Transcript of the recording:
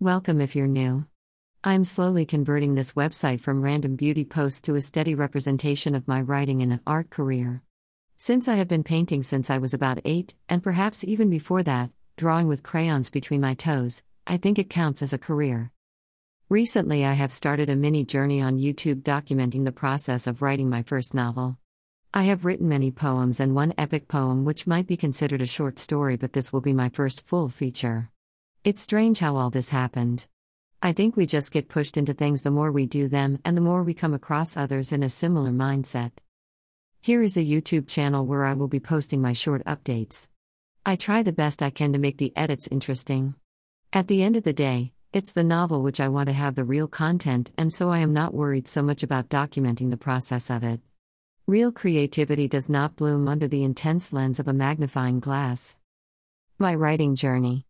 Welcome if you're new. I'm slowly converting this website from random beauty posts to a steady representation of my writing and art career. Since I have been painting since I was about eight, and perhaps even before that, drawing with crayons between my toes, I think it counts as a career. Recently, I have started a mini journey on YouTube documenting the process of writing my first novel. I have written many poems and one epic poem which might be considered a short story, but this will be my first full feature. It's strange how all this happened. I think we just get pushed into things the more we do them and the more we come across others in a similar mindset. Here is the YouTube channel where I will be posting my short updates. I try the best I can to make the edits interesting. At the end of the day, it's the novel which I want to have the real content, and so I am not worried so much about documenting the process of it. Real creativity does not bloom under the intense lens of a magnifying glass. My writing journey.